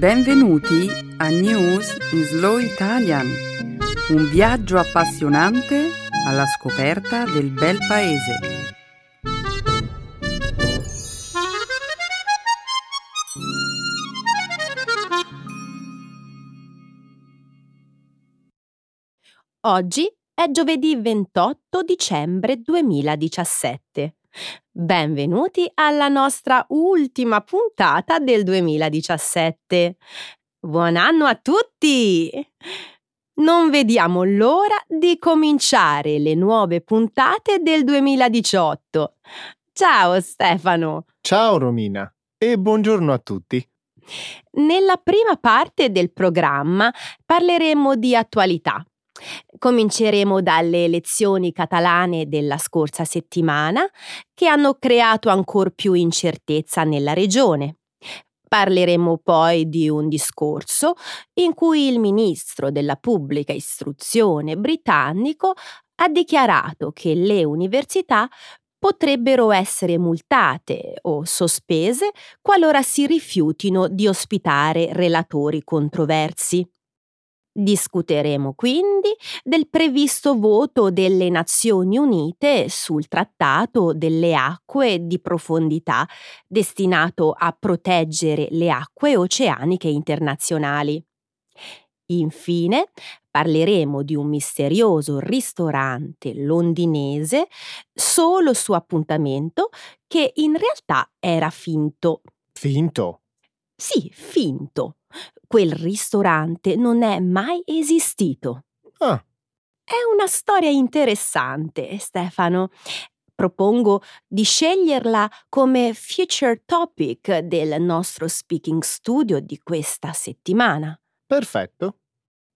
Benvenuti a News in Slow Italian, un viaggio appassionante alla scoperta del bel paese. Oggi è giovedì 28 dicembre 2017. Benvenuti alla nostra ultima puntata del 2017. Buon anno a tutti! Non vediamo l'ora di cominciare le nuove puntate del 2018. Ciao Stefano! Ciao Romina e buongiorno a tutti. Nella prima parte del programma parleremo di attualità Cominceremo dalle elezioni catalane della scorsa settimana che hanno creato ancor più incertezza nella regione. Parleremo poi di un discorso in cui il ministro della pubblica istruzione britannico ha dichiarato che le università potrebbero essere multate o sospese qualora si rifiutino di ospitare relatori controversi. Discuteremo quindi del previsto voto delle Nazioni Unite sul Trattato delle acque di profondità destinato a proteggere le acque oceaniche internazionali. Infine, parleremo di un misterioso ristorante londinese solo su appuntamento che in realtà era finto. Finto? Sì, finto quel ristorante non è mai esistito. Ah. È una storia interessante, Stefano. Propongo di sceglierla come future topic del nostro speaking studio di questa settimana. Perfetto.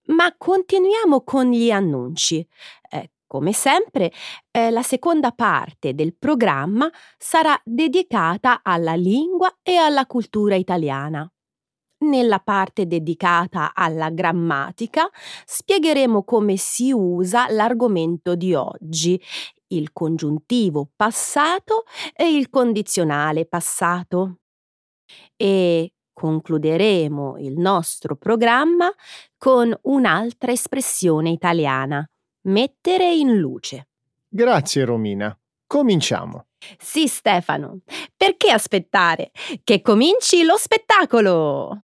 Ma continuiamo con gli annunci. Eh, come sempre, eh, la seconda parte del programma sarà dedicata alla lingua e alla cultura italiana. Nella parte dedicata alla grammatica spiegheremo come si usa l'argomento di oggi, il congiuntivo passato e il condizionale passato. E concluderemo il nostro programma con un'altra espressione italiana, mettere in luce. Grazie Romina. Cominciamo. Sì, Stefano. Perché aspettare? Che cominci lo spettacolo!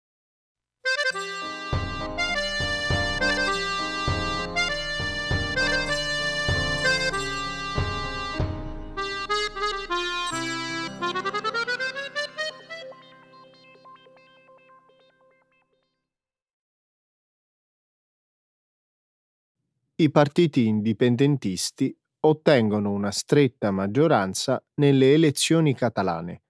I partiti indipendentisti ottengono una stretta maggioranza nelle elezioni catalane.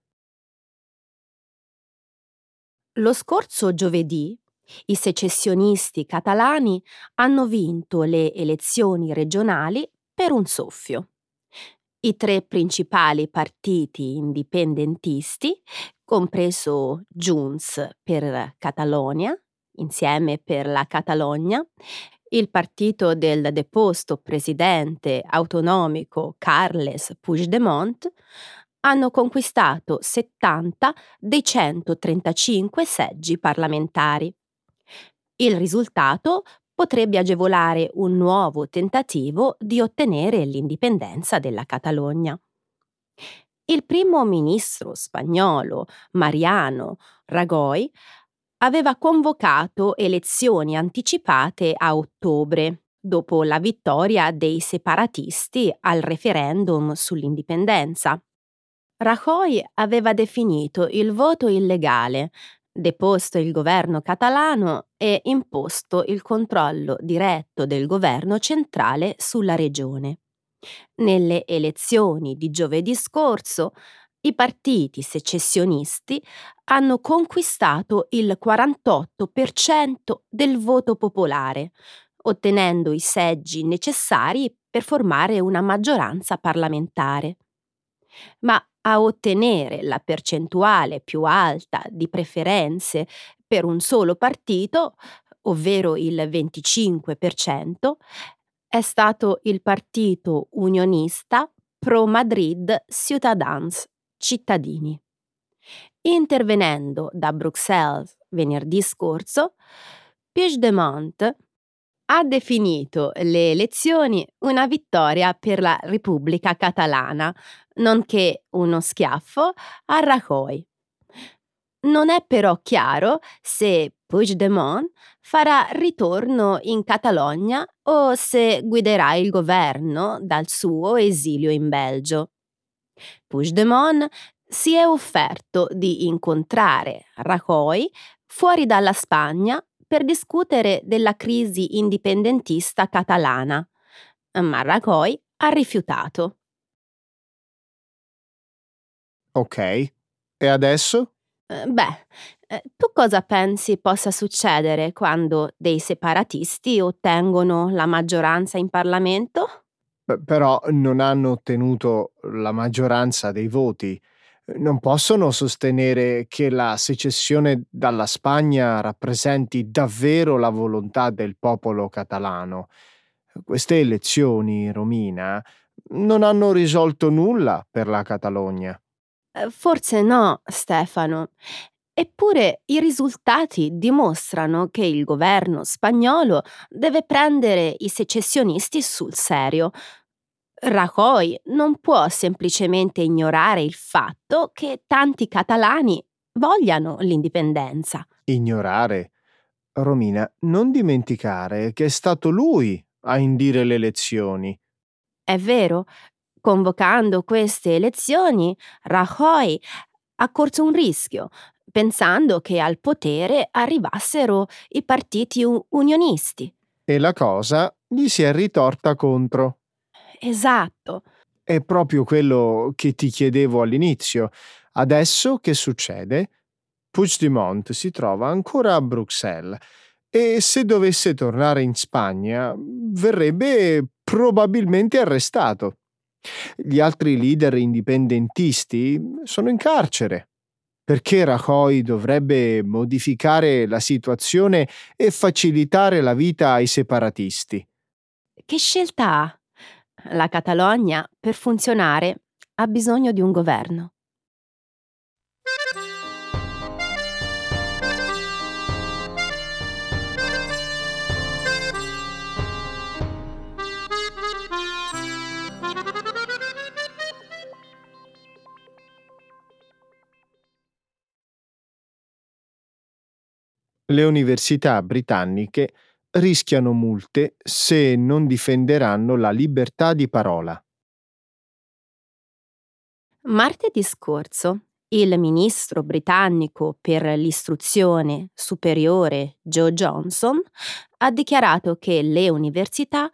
Lo scorso giovedì i secessionisti catalani hanno vinto le elezioni regionali per un soffio. I tre principali partiti indipendentisti, compreso Junts per Catalogna, insieme per la Catalogna, il partito del deposto presidente autonomico Carles Puigdemont, hanno conquistato 70 dei 135 seggi parlamentari. Il risultato potrebbe agevolare un nuovo tentativo di ottenere l'indipendenza della Catalogna. Il primo ministro spagnolo Mariano Rajoy aveva convocato elezioni anticipate a ottobre, dopo la vittoria dei separatisti al referendum sull'indipendenza. Rajoy aveva definito il voto illegale, deposto il governo catalano e imposto il controllo diretto del governo centrale sulla regione. Nelle elezioni di giovedì scorso, i partiti secessionisti hanno conquistato il 48% del voto popolare, ottenendo i seggi necessari per formare una maggioranza parlamentare. Ma a ottenere la percentuale più alta di preferenze per un solo partito, ovvero il 25%, è stato il partito unionista Pro Madrid Ciutadans, cittadini. intervenendo da Bruxelles venerdì scorso, Puigdemont ha definito le elezioni una vittoria per la Repubblica Catalana, nonché uno schiaffo a Rajoy. Non è però chiaro se Puigdemont farà ritorno in Catalogna o se guiderà il governo dal suo esilio in Belgio. Puigdemont si è offerto di incontrare Rajoy fuori dalla Spagna per discutere della crisi indipendentista catalana, ma Rajoy ha rifiutato. Ok, e adesso? Eh, beh, eh, tu cosa pensi possa succedere quando dei separatisti ottengono la maggioranza in Parlamento? Però non hanno ottenuto la maggioranza dei voti non possono sostenere che la secessione dalla Spagna rappresenti davvero la volontà del popolo catalano. Queste elezioni, Romina, non hanno risolto nulla per la Catalogna. Eh, forse no, Stefano. Eppure i risultati dimostrano che il governo spagnolo deve prendere i secessionisti sul serio, Rajoy non può semplicemente ignorare il fatto che tanti catalani vogliano l'indipendenza. Ignorare? Romina, non dimenticare che è stato lui a indire le elezioni. È vero, convocando queste elezioni, Rajoy ha corso un rischio, pensando che al potere arrivassero i partiti unionisti. E la cosa gli si è ritorta contro. Esatto. È proprio quello che ti chiedevo all'inizio. Adesso che succede? Puigdemont si trova ancora a Bruxelles e se dovesse tornare in Spagna verrebbe probabilmente arrestato. Gli altri leader indipendentisti sono in carcere. Perché Rajoy dovrebbe modificare la situazione e facilitare la vita ai separatisti? Che scelta ha? La Catalogna, per funzionare, ha bisogno di un governo. Le università britanniche rischiano multe se non difenderanno la libertà di parola. Martedì scorso il ministro britannico per l'istruzione superiore Joe Johnson ha dichiarato che le università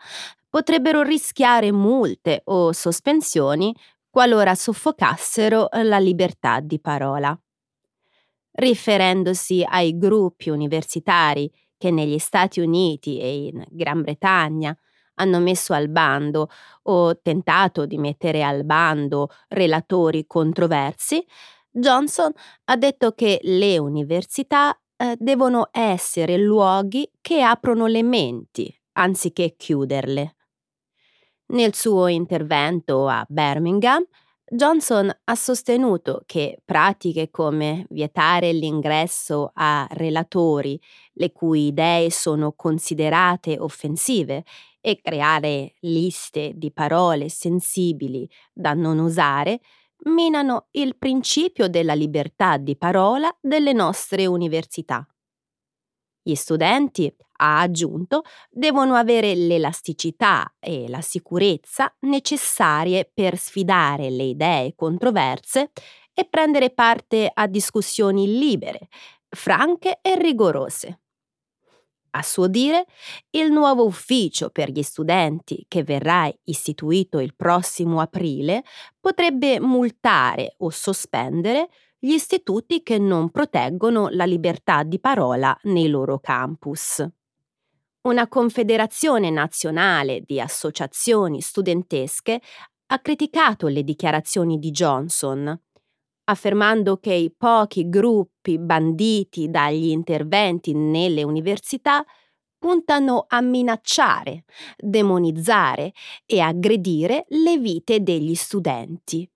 potrebbero rischiare multe o sospensioni qualora soffocassero la libertà di parola. Riferendosi ai gruppi universitari che negli Stati Uniti e in Gran Bretagna hanno messo al bando o tentato di mettere al bando relatori controversi, Johnson ha detto che le università eh, devono essere luoghi che aprono le menti anziché chiuderle. Nel suo intervento a Birmingham, Johnson ha sostenuto che pratiche come vietare l'ingresso a relatori le cui idee sono considerate offensive e creare liste di parole sensibili da non usare minano il principio della libertà di parola delle nostre università. Gli studenti, ha aggiunto, devono avere l'elasticità e la sicurezza necessarie per sfidare le idee controverse e prendere parte a discussioni libere, franche e rigorose. A suo dire, il nuovo ufficio per gli studenti che verrà istituito il prossimo aprile potrebbe multare o sospendere gli istituti che non proteggono la libertà di parola nei loro campus. Una confederazione nazionale di associazioni studentesche ha criticato le dichiarazioni di Johnson, affermando che i pochi gruppi banditi dagli interventi nelle università puntano a minacciare, demonizzare e aggredire le vite degli studenti.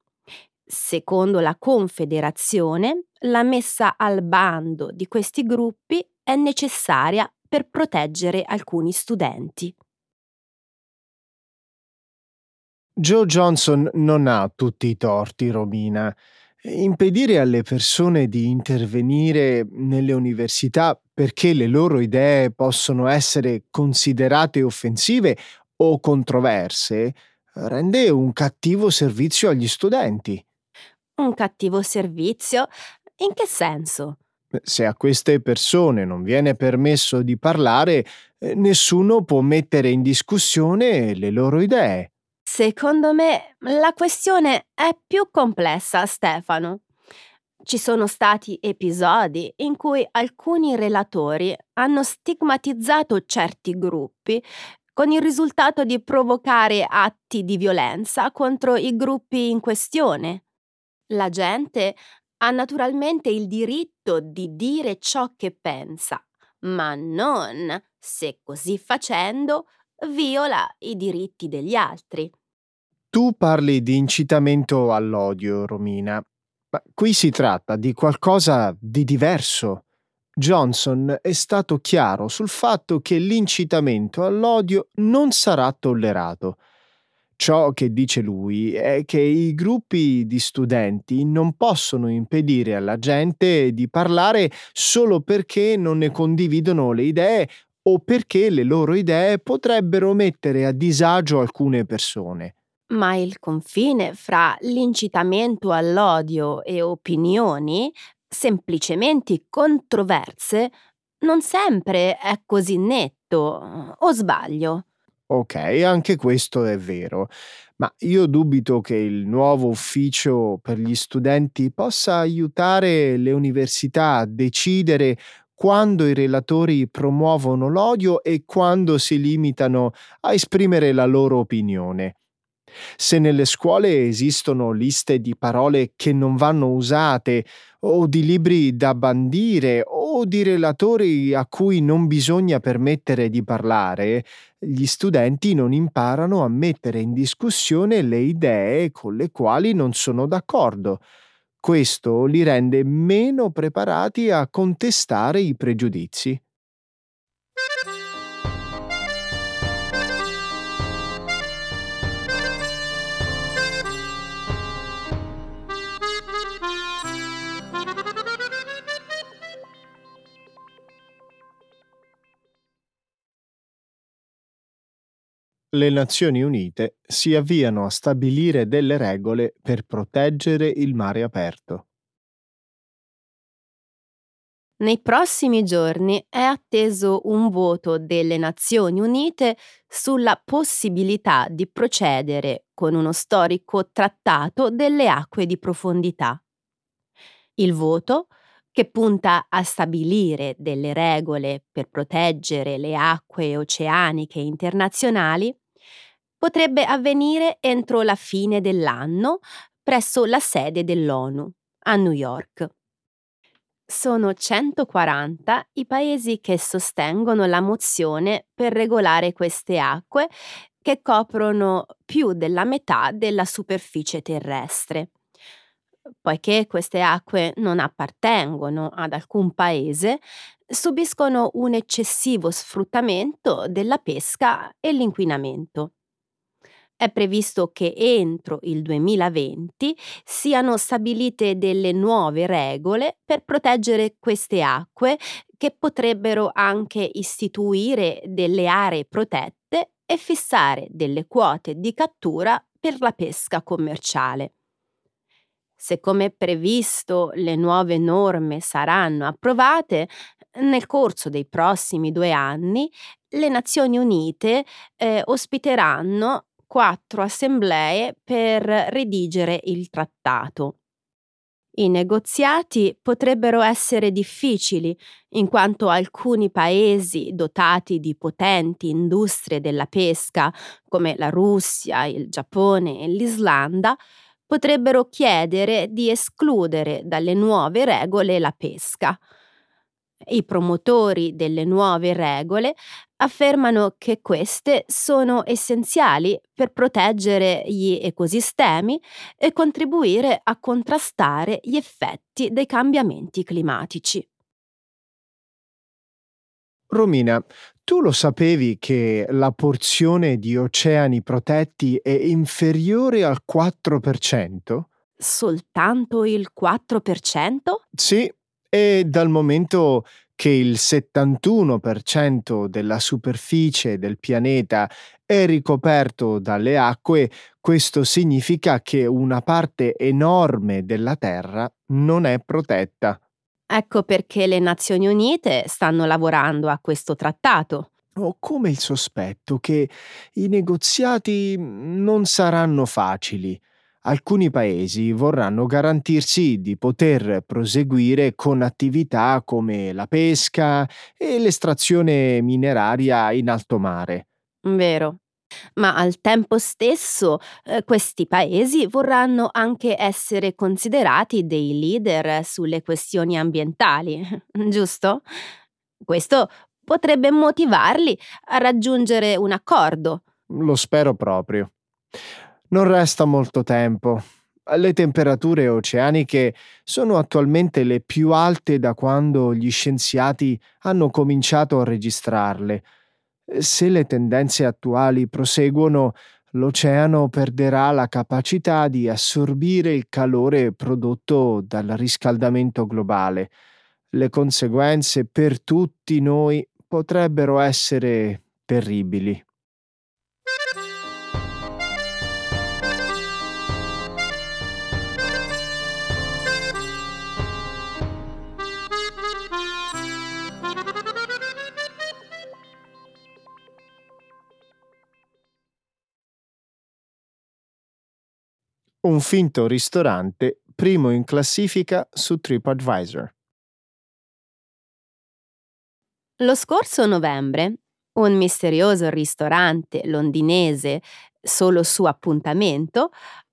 Secondo la Confederazione, la messa al bando di questi gruppi è necessaria per proteggere alcuni studenti. Joe Johnson non ha tutti i torti, Romina. Impedire alle persone di intervenire nelle università perché le loro idee possono essere considerate offensive o controverse rende un cattivo servizio agli studenti. Un cattivo servizio? In che senso? Se a queste persone non viene permesso di parlare, eh, nessuno può mettere in discussione le loro idee. Secondo me la questione è più complessa, Stefano. Ci sono stati episodi in cui alcuni relatori hanno stigmatizzato certi gruppi con il risultato di provocare atti di violenza contro i gruppi in questione. La gente ha naturalmente il diritto di dire ciò che pensa, ma non, se così facendo, viola i diritti degli altri. Tu parli di incitamento all'odio, Romina, ma qui si tratta di qualcosa di diverso. Johnson è stato chiaro sul fatto che l'incitamento all'odio non sarà tollerato. Ciò che dice lui è che i gruppi di studenti non possono impedire alla gente di parlare solo perché non ne condividono le idee o perché le loro idee potrebbero mettere a disagio alcune persone. Ma il confine fra l'incitamento all'odio e opinioni semplicemente controverse, non sempre è così netto, o sbaglio? Ok, anche questo è vero, ma io dubito che il nuovo ufficio per gli studenti possa aiutare le università a decidere quando i relatori promuovono l'odio e quando si limitano a esprimere la loro opinione. Se nelle scuole esistono liste di parole che non vanno usate, o di libri da bandire, o di relatori a cui non bisogna permettere di parlare, gli studenti non imparano a mettere in discussione le idee con le quali non sono d'accordo. Questo li rende meno preparati a contestare i pregiudizi. Le Nazioni Unite si avviano a stabilire delle regole per proteggere il mare aperto. Nei prossimi giorni è atteso un voto delle Nazioni Unite sulla possibilità di procedere con uno storico trattato delle acque di profondità. Il voto, che punta a stabilire delle regole per proteggere le acque oceaniche internazionali, potrebbe avvenire entro la fine dell'anno presso la sede dell'ONU a New York. Sono 140 i paesi che sostengono la mozione per regolare queste acque che coprono più della metà della superficie terrestre. Poiché queste acque non appartengono ad alcun paese, subiscono un eccessivo sfruttamento della pesca e l'inquinamento. È previsto che entro il 2020 siano stabilite delle nuove regole per proteggere queste acque che potrebbero anche istituire delle aree protette e fissare delle quote di cattura per la pesca commerciale. Se come previsto le nuove norme saranno approvate, nel corso dei prossimi due anni le Nazioni Unite eh, ospiteranno quattro assemblee per redigere il trattato. I negoziati potrebbero essere difficili, in quanto alcuni paesi dotati di potenti industrie della pesca, come la Russia, il Giappone e l'Islanda, potrebbero chiedere di escludere dalle nuove regole la pesca. I promotori delle nuove regole affermano che queste sono essenziali per proteggere gli ecosistemi e contribuire a contrastare gli effetti dei cambiamenti climatici. Romina, tu lo sapevi che la porzione di oceani protetti è inferiore al 4%? Soltanto il 4%? Sì, e dal momento che il 71% della superficie del pianeta è ricoperto dalle acque, questo significa che una parte enorme della Terra non è protetta. Ecco perché le Nazioni Unite stanno lavorando a questo trattato. Ho come il sospetto che i negoziati non saranno facili. Alcuni paesi vorranno garantirsi di poter proseguire con attività come la pesca e l'estrazione mineraria in alto mare. Vero. Ma al tempo stesso eh, questi paesi vorranno anche essere considerati dei leader sulle questioni ambientali, giusto? Questo potrebbe motivarli a raggiungere un accordo. Lo spero proprio. Non resta molto tempo. Le temperature oceaniche sono attualmente le più alte da quando gli scienziati hanno cominciato a registrarle se le tendenze attuali proseguono, l'oceano perderà la capacità di assorbire il calore prodotto dal riscaldamento globale. Le conseguenze per tutti noi potrebbero essere terribili. Un finto ristorante primo in classifica su TripAdvisor. Lo scorso novembre, un misterioso ristorante londinese solo su appuntamento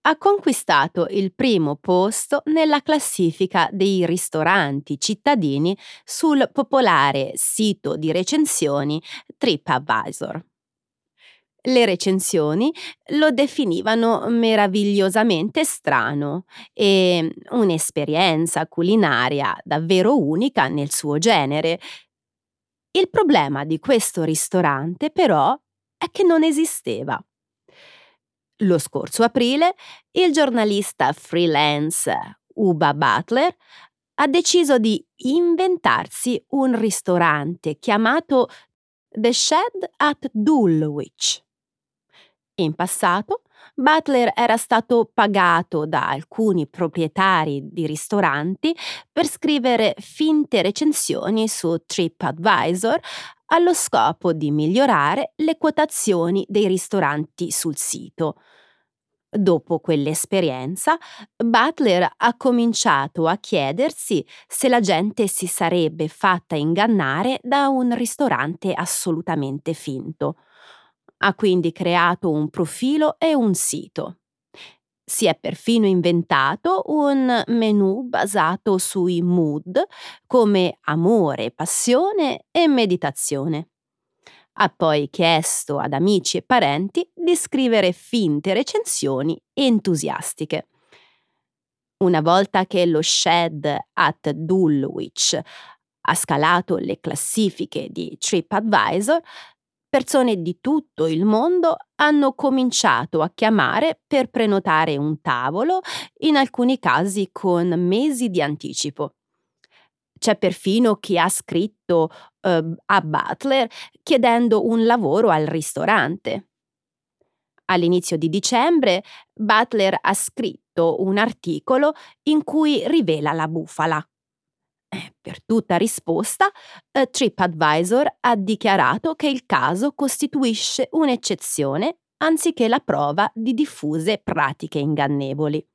ha conquistato il primo posto nella classifica dei ristoranti cittadini sul popolare sito di recensioni TripAdvisor. Le recensioni lo definivano meravigliosamente strano e un'esperienza culinaria davvero unica nel suo genere. Il problema di questo ristorante, però, è che non esisteva. Lo scorso aprile il giornalista freelance Uba Butler ha deciso di inventarsi un ristorante chiamato The Shed at Dulwich in passato, Butler era stato pagato da alcuni proprietari di ristoranti per scrivere finte recensioni su TripAdvisor allo scopo di migliorare le quotazioni dei ristoranti sul sito. Dopo quell'esperienza, Butler ha cominciato a chiedersi se la gente si sarebbe fatta ingannare da un ristorante assolutamente finto. Ha quindi creato un profilo e un sito. Si è perfino inventato un menu basato sui mood come amore, passione e meditazione. Ha poi chiesto ad amici e parenti di scrivere finte recensioni entusiastiche. Una volta che lo shed at Dulwich ha scalato le classifiche di TripAdvisor, persone di tutto il mondo hanno cominciato a chiamare per prenotare un tavolo, in alcuni casi con mesi di anticipo. C'è perfino chi ha scritto uh, a Butler chiedendo un lavoro al ristorante. All'inizio di dicembre Butler ha scritto un articolo in cui rivela la bufala. Eh, per tutta risposta, eh, TripAdvisor ha dichiarato che il caso costituisce un'eccezione anziché la prova di diffuse pratiche ingannevoli.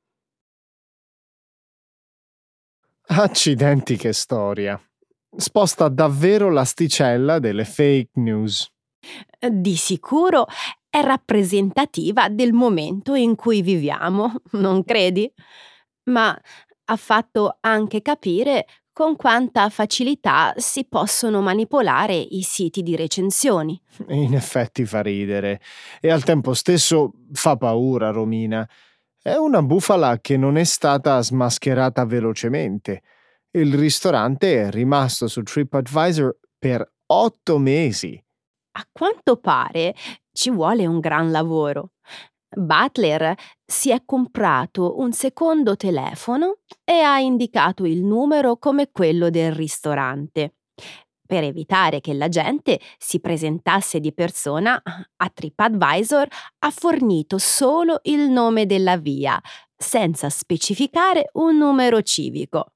Accidenti che storia. Sposta davvero l'asticella delle fake news. Di sicuro è rappresentativa del momento in cui viviamo, non credi? Ma ha fatto anche capire con quanta facilità si possono manipolare i siti di recensioni. In effetti fa ridere e al tempo stesso fa paura, Romina. È una bufala che non è stata smascherata velocemente. Il ristorante è rimasto su TripAdvisor per otto mesi. A quanto pare ci vuole un gran lavoro. Butler si è comprato un secondo telefono e ha indicato il numero come quello del ristorante. Per evitare che la gente si presentasse di persona, a TripAdvisor ha fornito solo il nome della via, senza specificare un numero civico.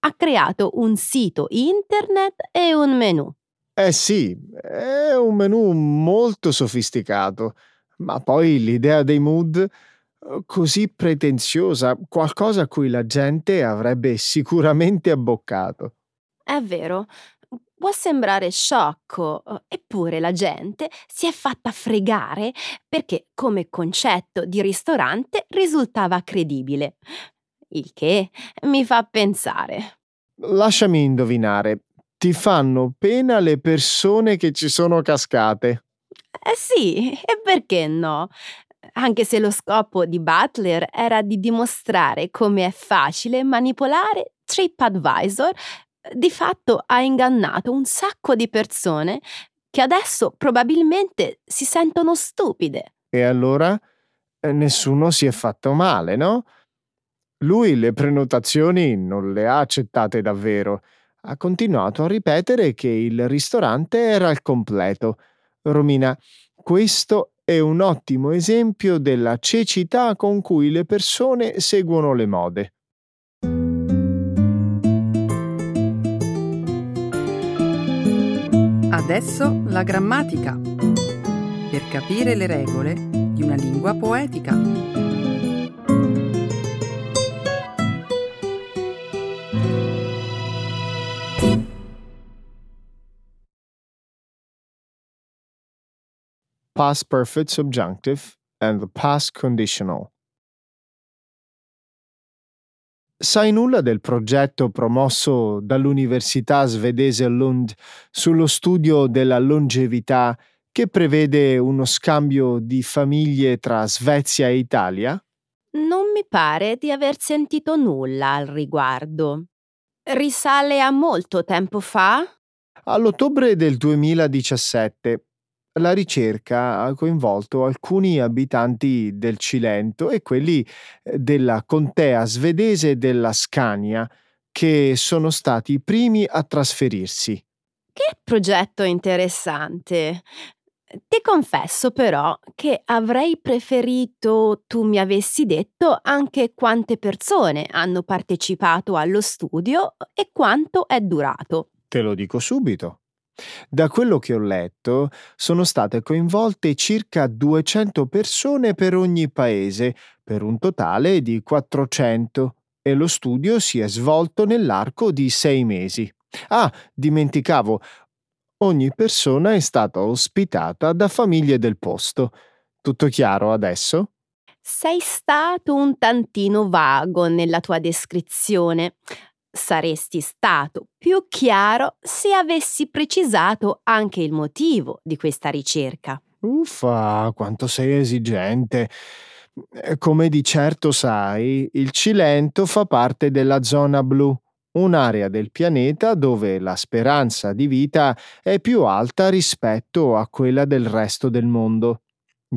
Ha creato un sito internet e un menu. Eh sì, è un menu molto sofisticato. Ma poi l'idea dei mood eh, così pretenziosa, qualcosa a cui la gente avrebbe sicuramente abboccato. È vero, può sembrare sciocco, eh, eppure la gente si è fatta fregare perché come concetto di ristorante risultava credibile. Il che mi fa pensare. Lasciami indovinare, ti fanno pena le persone che ci sono cascate. Eh sì, e perché no? Anche se lo scopo di Butler era di dimostrare come è facile manipolare TripAdvisor, di fatto ha ingannato un sacco di persone che adesso probabilmente si sentono stupide. E allora eh, nessuno si è fatto male, no? Lui le prenotazioni non le ha accettate davvero. Ha continuato a ripetere che il ristorante era al completo Romina, questo è un ottimo esempio della cecità con cui le persone seguono le mode. Adesso la grammatica. Per capire le regole di una lingua poetica. Past perfect subjunctive and the past conditional. Sai nulla del progetto promosso dall'Università svedese Lund sullo studio della longevità che prevede uno scambio di famiglie tra Svezia e Italia? Non mi pare di aver sentito nulla al riguardo. Risale a molto tempo fa? All'ottobre del 2017 la ricerca ha coinvolto alcuni abitanti del Cilento e quelli eh, della contea svedese della Scania, che sono stati i primi a trasferirsi. Che progetto interessante! Ti confesso però che avrei preferito tu mi avessi detto anche quante persone hanno partecipato allo studio e quanto è durato. Te lo dico subito. Da quello che ho letto, sono state coinvolte circa 200 persone per ogni paese, per un totale di 400, e lo studio si è svolto nell'arco di sei mesi. Ah, dimenticavo, ogni persona è stata ospitata da famiglie del posto. Tutto chiaro adesso? Sei stato un tantino vago nella tua descrizione saresti stato più chiaro se avessi precisato anche il motivo di questa ricerca. Uffa, quanto sei esigente. Eh, come di certo sai, il Cilento fa parte della zona blu, un'area del pianeta dove la speranza di vita è più alta rispetto a quella del resto del mondo.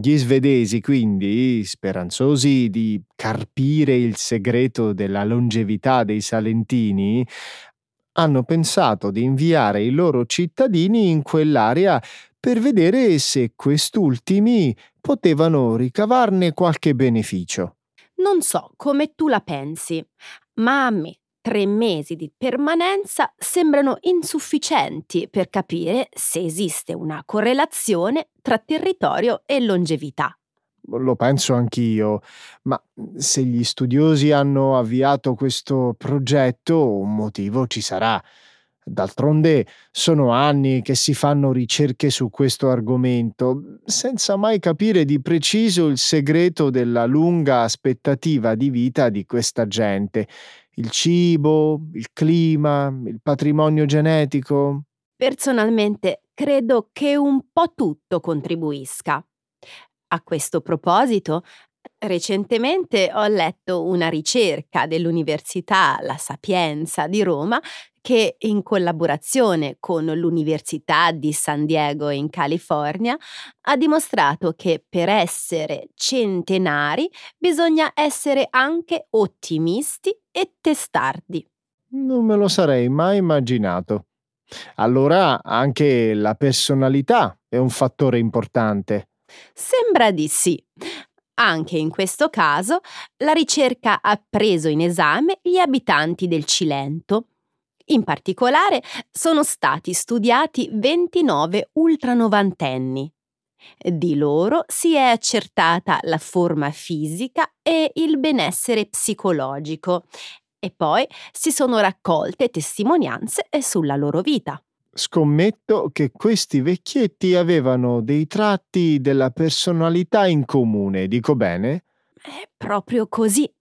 Gli svedesi, quindi, speranzosi di carpire il segreto della longevità dei salentini, hanno pensato di inviare i loro cittadini in quell'area per vedere se quest'ultimi potevano ricavarne qualche beneficio. Non so come tu la pensi, ma a me tre mesi di permanenza sembrano insufficienti per capire se esiste una correlazione tra territorio e longevità. Lo penso anch'io, ma se gli studiosi hanno avviato questo progetto, un motivo ci sarà. D'altronde sono anni che si fanno ricerche su questo argomento, senza mai capire di preciso il segreto della lunga aspettativa di vita di questa gente. Il cibo, il clima, il patrimonio genetico. Personalmente credo che un po' tutto contribuisca. A questo proposito, recentemente ho letto una ricerca dell'Università La Sapienza di Roma che in collaborazione con l'Università di San Diego in California ha dimostrato che per essere centenari bisogna essere anche ottimisti e testardi. Non me lo sarei mai immaginato. Allora anche la personalità è un fattore importante. Sembra di sì. Anche in questo caso la ricerca ha preso in esame gli abitanti del Cilento. In particolare sono stati studiati 29 ultranovantenni. Di loro si è accertata la forma fisica e il benessere psicologico e poi si sono raccolte testimonianze sulla loro vita. Scommetto che questi vecchietti avevano dei tratti della personalità in comune, dico bene? È proprio così.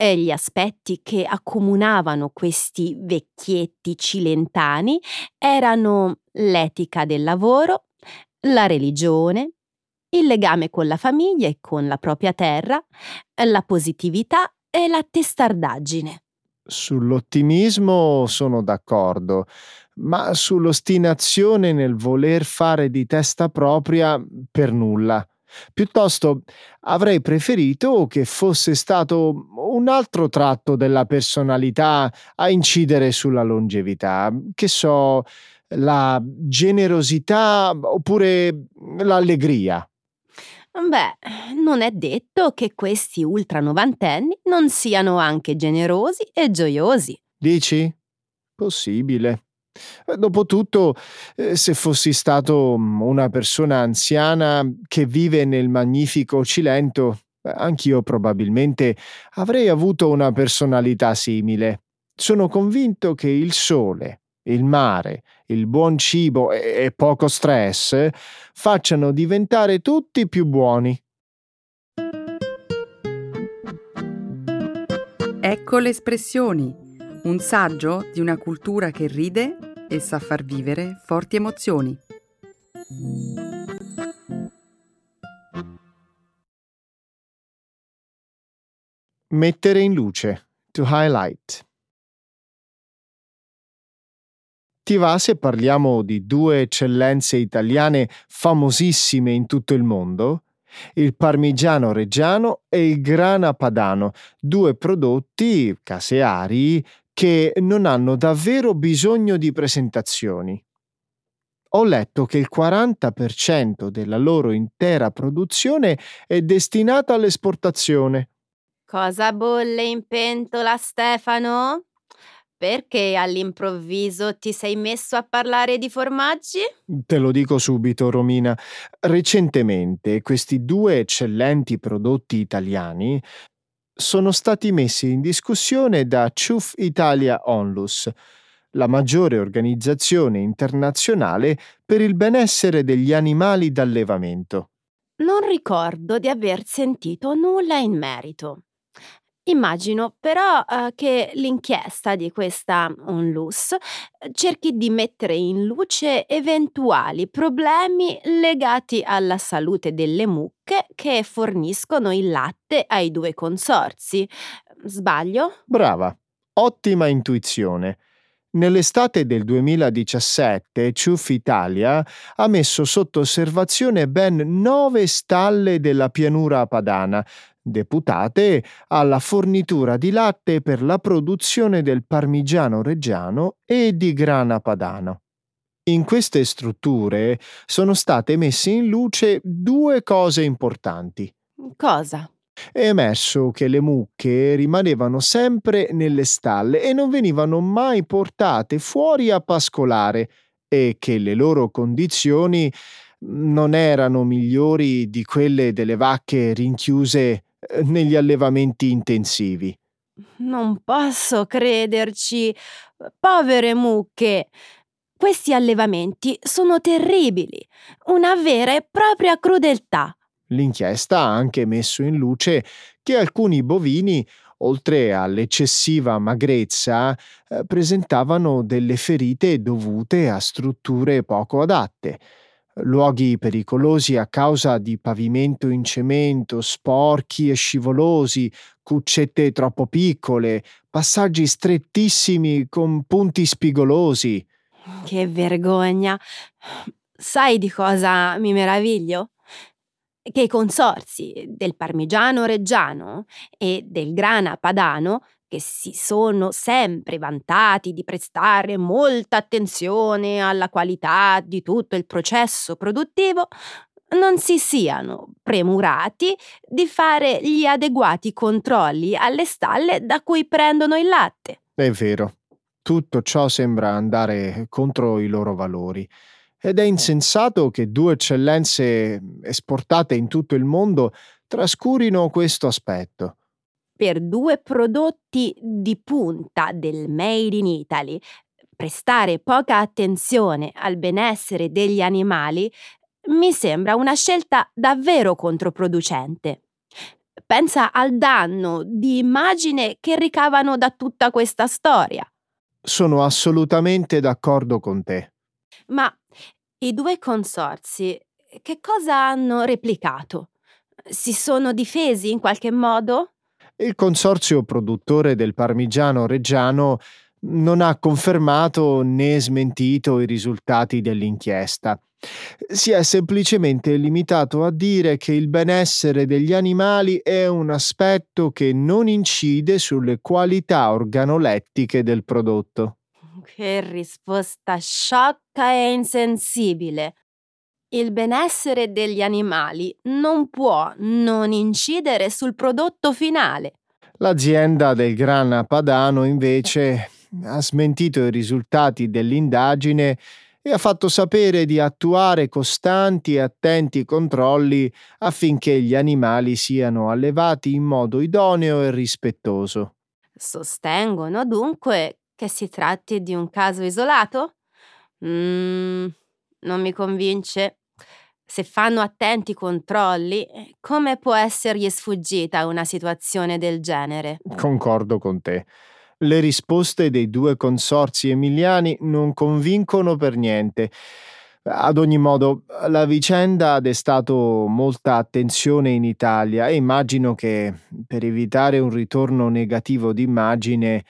Gli aspetti che accomunavano questi vecchietti cilentani erano l'etica del lavoro, la religione, il legame con la famiglia e con la propria terra, la positività e la testardaggine. Sull'ottimismo sono d'accordo, ma sull'ostinazione nel voler fare di testa propria per nulla. Piuttosto avrei preferito che fosse stato un altro tratto della personalità a incidere sulla longevità, che so, la generosità oppure l'allegria. Beh, non è detto che questi ultranovantenni non siano anche generosi e gioiosi. Dici? Possibile. Eh, dopotutto, eh, se fossi stato mm, una persona anziana che vive nel magnifico Cilento, anch'io probabilmente avrei avuto una personalità simile. Sono convinto che il sole, il mare, il buon cibo e, poco stress facciano diventare tutti più buoni. Ecco le espressioni, un saggio di una cultura che ride e sa far vivere forti emozioni. Mettere in luce, to highlight. Ti va se parliamo di due eccellenze italiane famosissime in tutto il mondo? Il parmigiano reggiano e il grana padano, due prodotti caseari che non hanno davvero bisogno di presentazioni. Ho letto che il 40% della loro intera produzione è destinata all'esportazione. Cosa bolle in pentola, Stefano? Perché all'improvviso ti sei messo a parlare di formaggi? Te lo dico subito, Romina. Recentemente questi due eccellenti prodotti italiani sono stati messi in discussione da CIUF Italia Onlus, la maggiore organizzazione internazionale per il benessere degli animali d'allevamento. Non ricordo di aver sentito nulla in merito. Immagino però eh, che l'inchiesta di questa ONLUS eh, cerchi di mettere in luce eventuali problemi legati alla salute delle mucche che forniscono il latte ai due consorzi. Sbaglio? Brava, ottima intuizione. Nell'estate del 2017 CIUF Italia ha messo sotto osservazione ben nove stalle della pianura padana, deputate alla fornitura di latte per la produzione del parmigiano reggiano e di grana padano. In queste strutture sono state messe in luce due cose importanti. Cosa? È emerso che le mucche rimanevano sempre nelle stalle e non venivano mai portate fuori a pascolare e che le loro condizioni non erano migliori di quelle delle vacche rinchiuse negli allevamenti intensivi. Non posso crederci. Povere mucche. Questi allevamenti sono terribili, una vera e propria crudeltà. L'inchiesta ha anche messo in luce che alcuni bovini, oltre all'eccessiva magrezza, eh, presentavano delle ferite dovute a strutture poco adatte luoghi pericolosi a causa di pavimento in cemento, sporchi e scivolosi, cuccette troppo piccole, passaggi strettissimi con punti spigolosi. Che vergogna! Sai di cosa mi meraviglio? Che i consorzi del parmigiano reggiano e del grana padano che si sono sempre vantati di prestare molta attenzione alla qualità di tutto il processo produttivo, non si siano premurati di fare gli adeguati controlli alle stalle da cui prendono il latte. È vero, tutto ciò sembra andare contro i loro valori. Ed è insensato che due eccellenze esportate in tutto il mondo trascurino questo aspetto per due prodotti di punta del Made in Italy, prestare poca attenzione al benessere degli animali mi sembra una scelta davvero controproducente. Pensa al danno di immagine che ricavano da tutta questa storia. Sono assolutamente d'accordo con te. Ma i due consorzi che cosa hanno replicato? Si sono difesi in qualche modo? Il consorzio produttore del parmigiano reggiano non ha confermato né smentito i risultati dell'inchiesta. Si è semplicemente limitato a dire che il benessere degli animali è un aspetto che non incide sulle qualità organolettiche del prodotto. Che risposta sciocca e insensibile. Il benessere degli animali non può non incidere sul prodotto finale. L'azienda del Grana Padano invece ha smentito i risultati dell'indagine e ha fatto sapere di attuare costanti e attenti controlli affinché gli animali siano allevati in modo idoneo e rispettoso. Sostengono dunque che si tratti di un caso isolato? Mm, non mi convince. Se fanno attenti controlli, come può essergli sfuggita una situazione del genere? Concordo con te. Le risposte dei due consorzi emiliani non convincono per niente. Ad ogni modo, la vicenda ha destato molta attenzione in Italia e immagino che per evitare un ritorno negativo d'immagine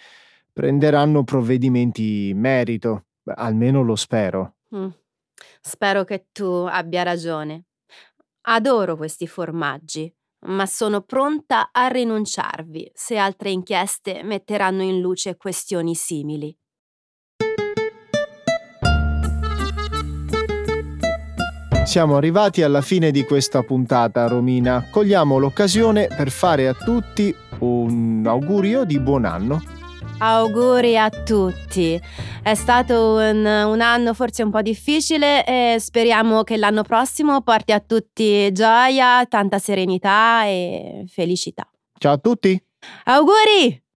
prenderanno provvedimenti in merito, almeno lo spero. Mm. Spero che tu abbia ragione. Adoro questi formaggi, ma sono pronta a rinunciarvi se altre inchieste metteranno in luce questioni simili. Siamo arrivati alla fine di questa puntata, Romina. Cogliamo l'occasione per fare a tutti un augurio di buon anno. Auguri a tutti. È stato un, un, anno forse un po' difficile e speriamo che l'anno prossimo porti a tutti gioia, tanta serenità e felicità. Ciao a tutti. Auguri!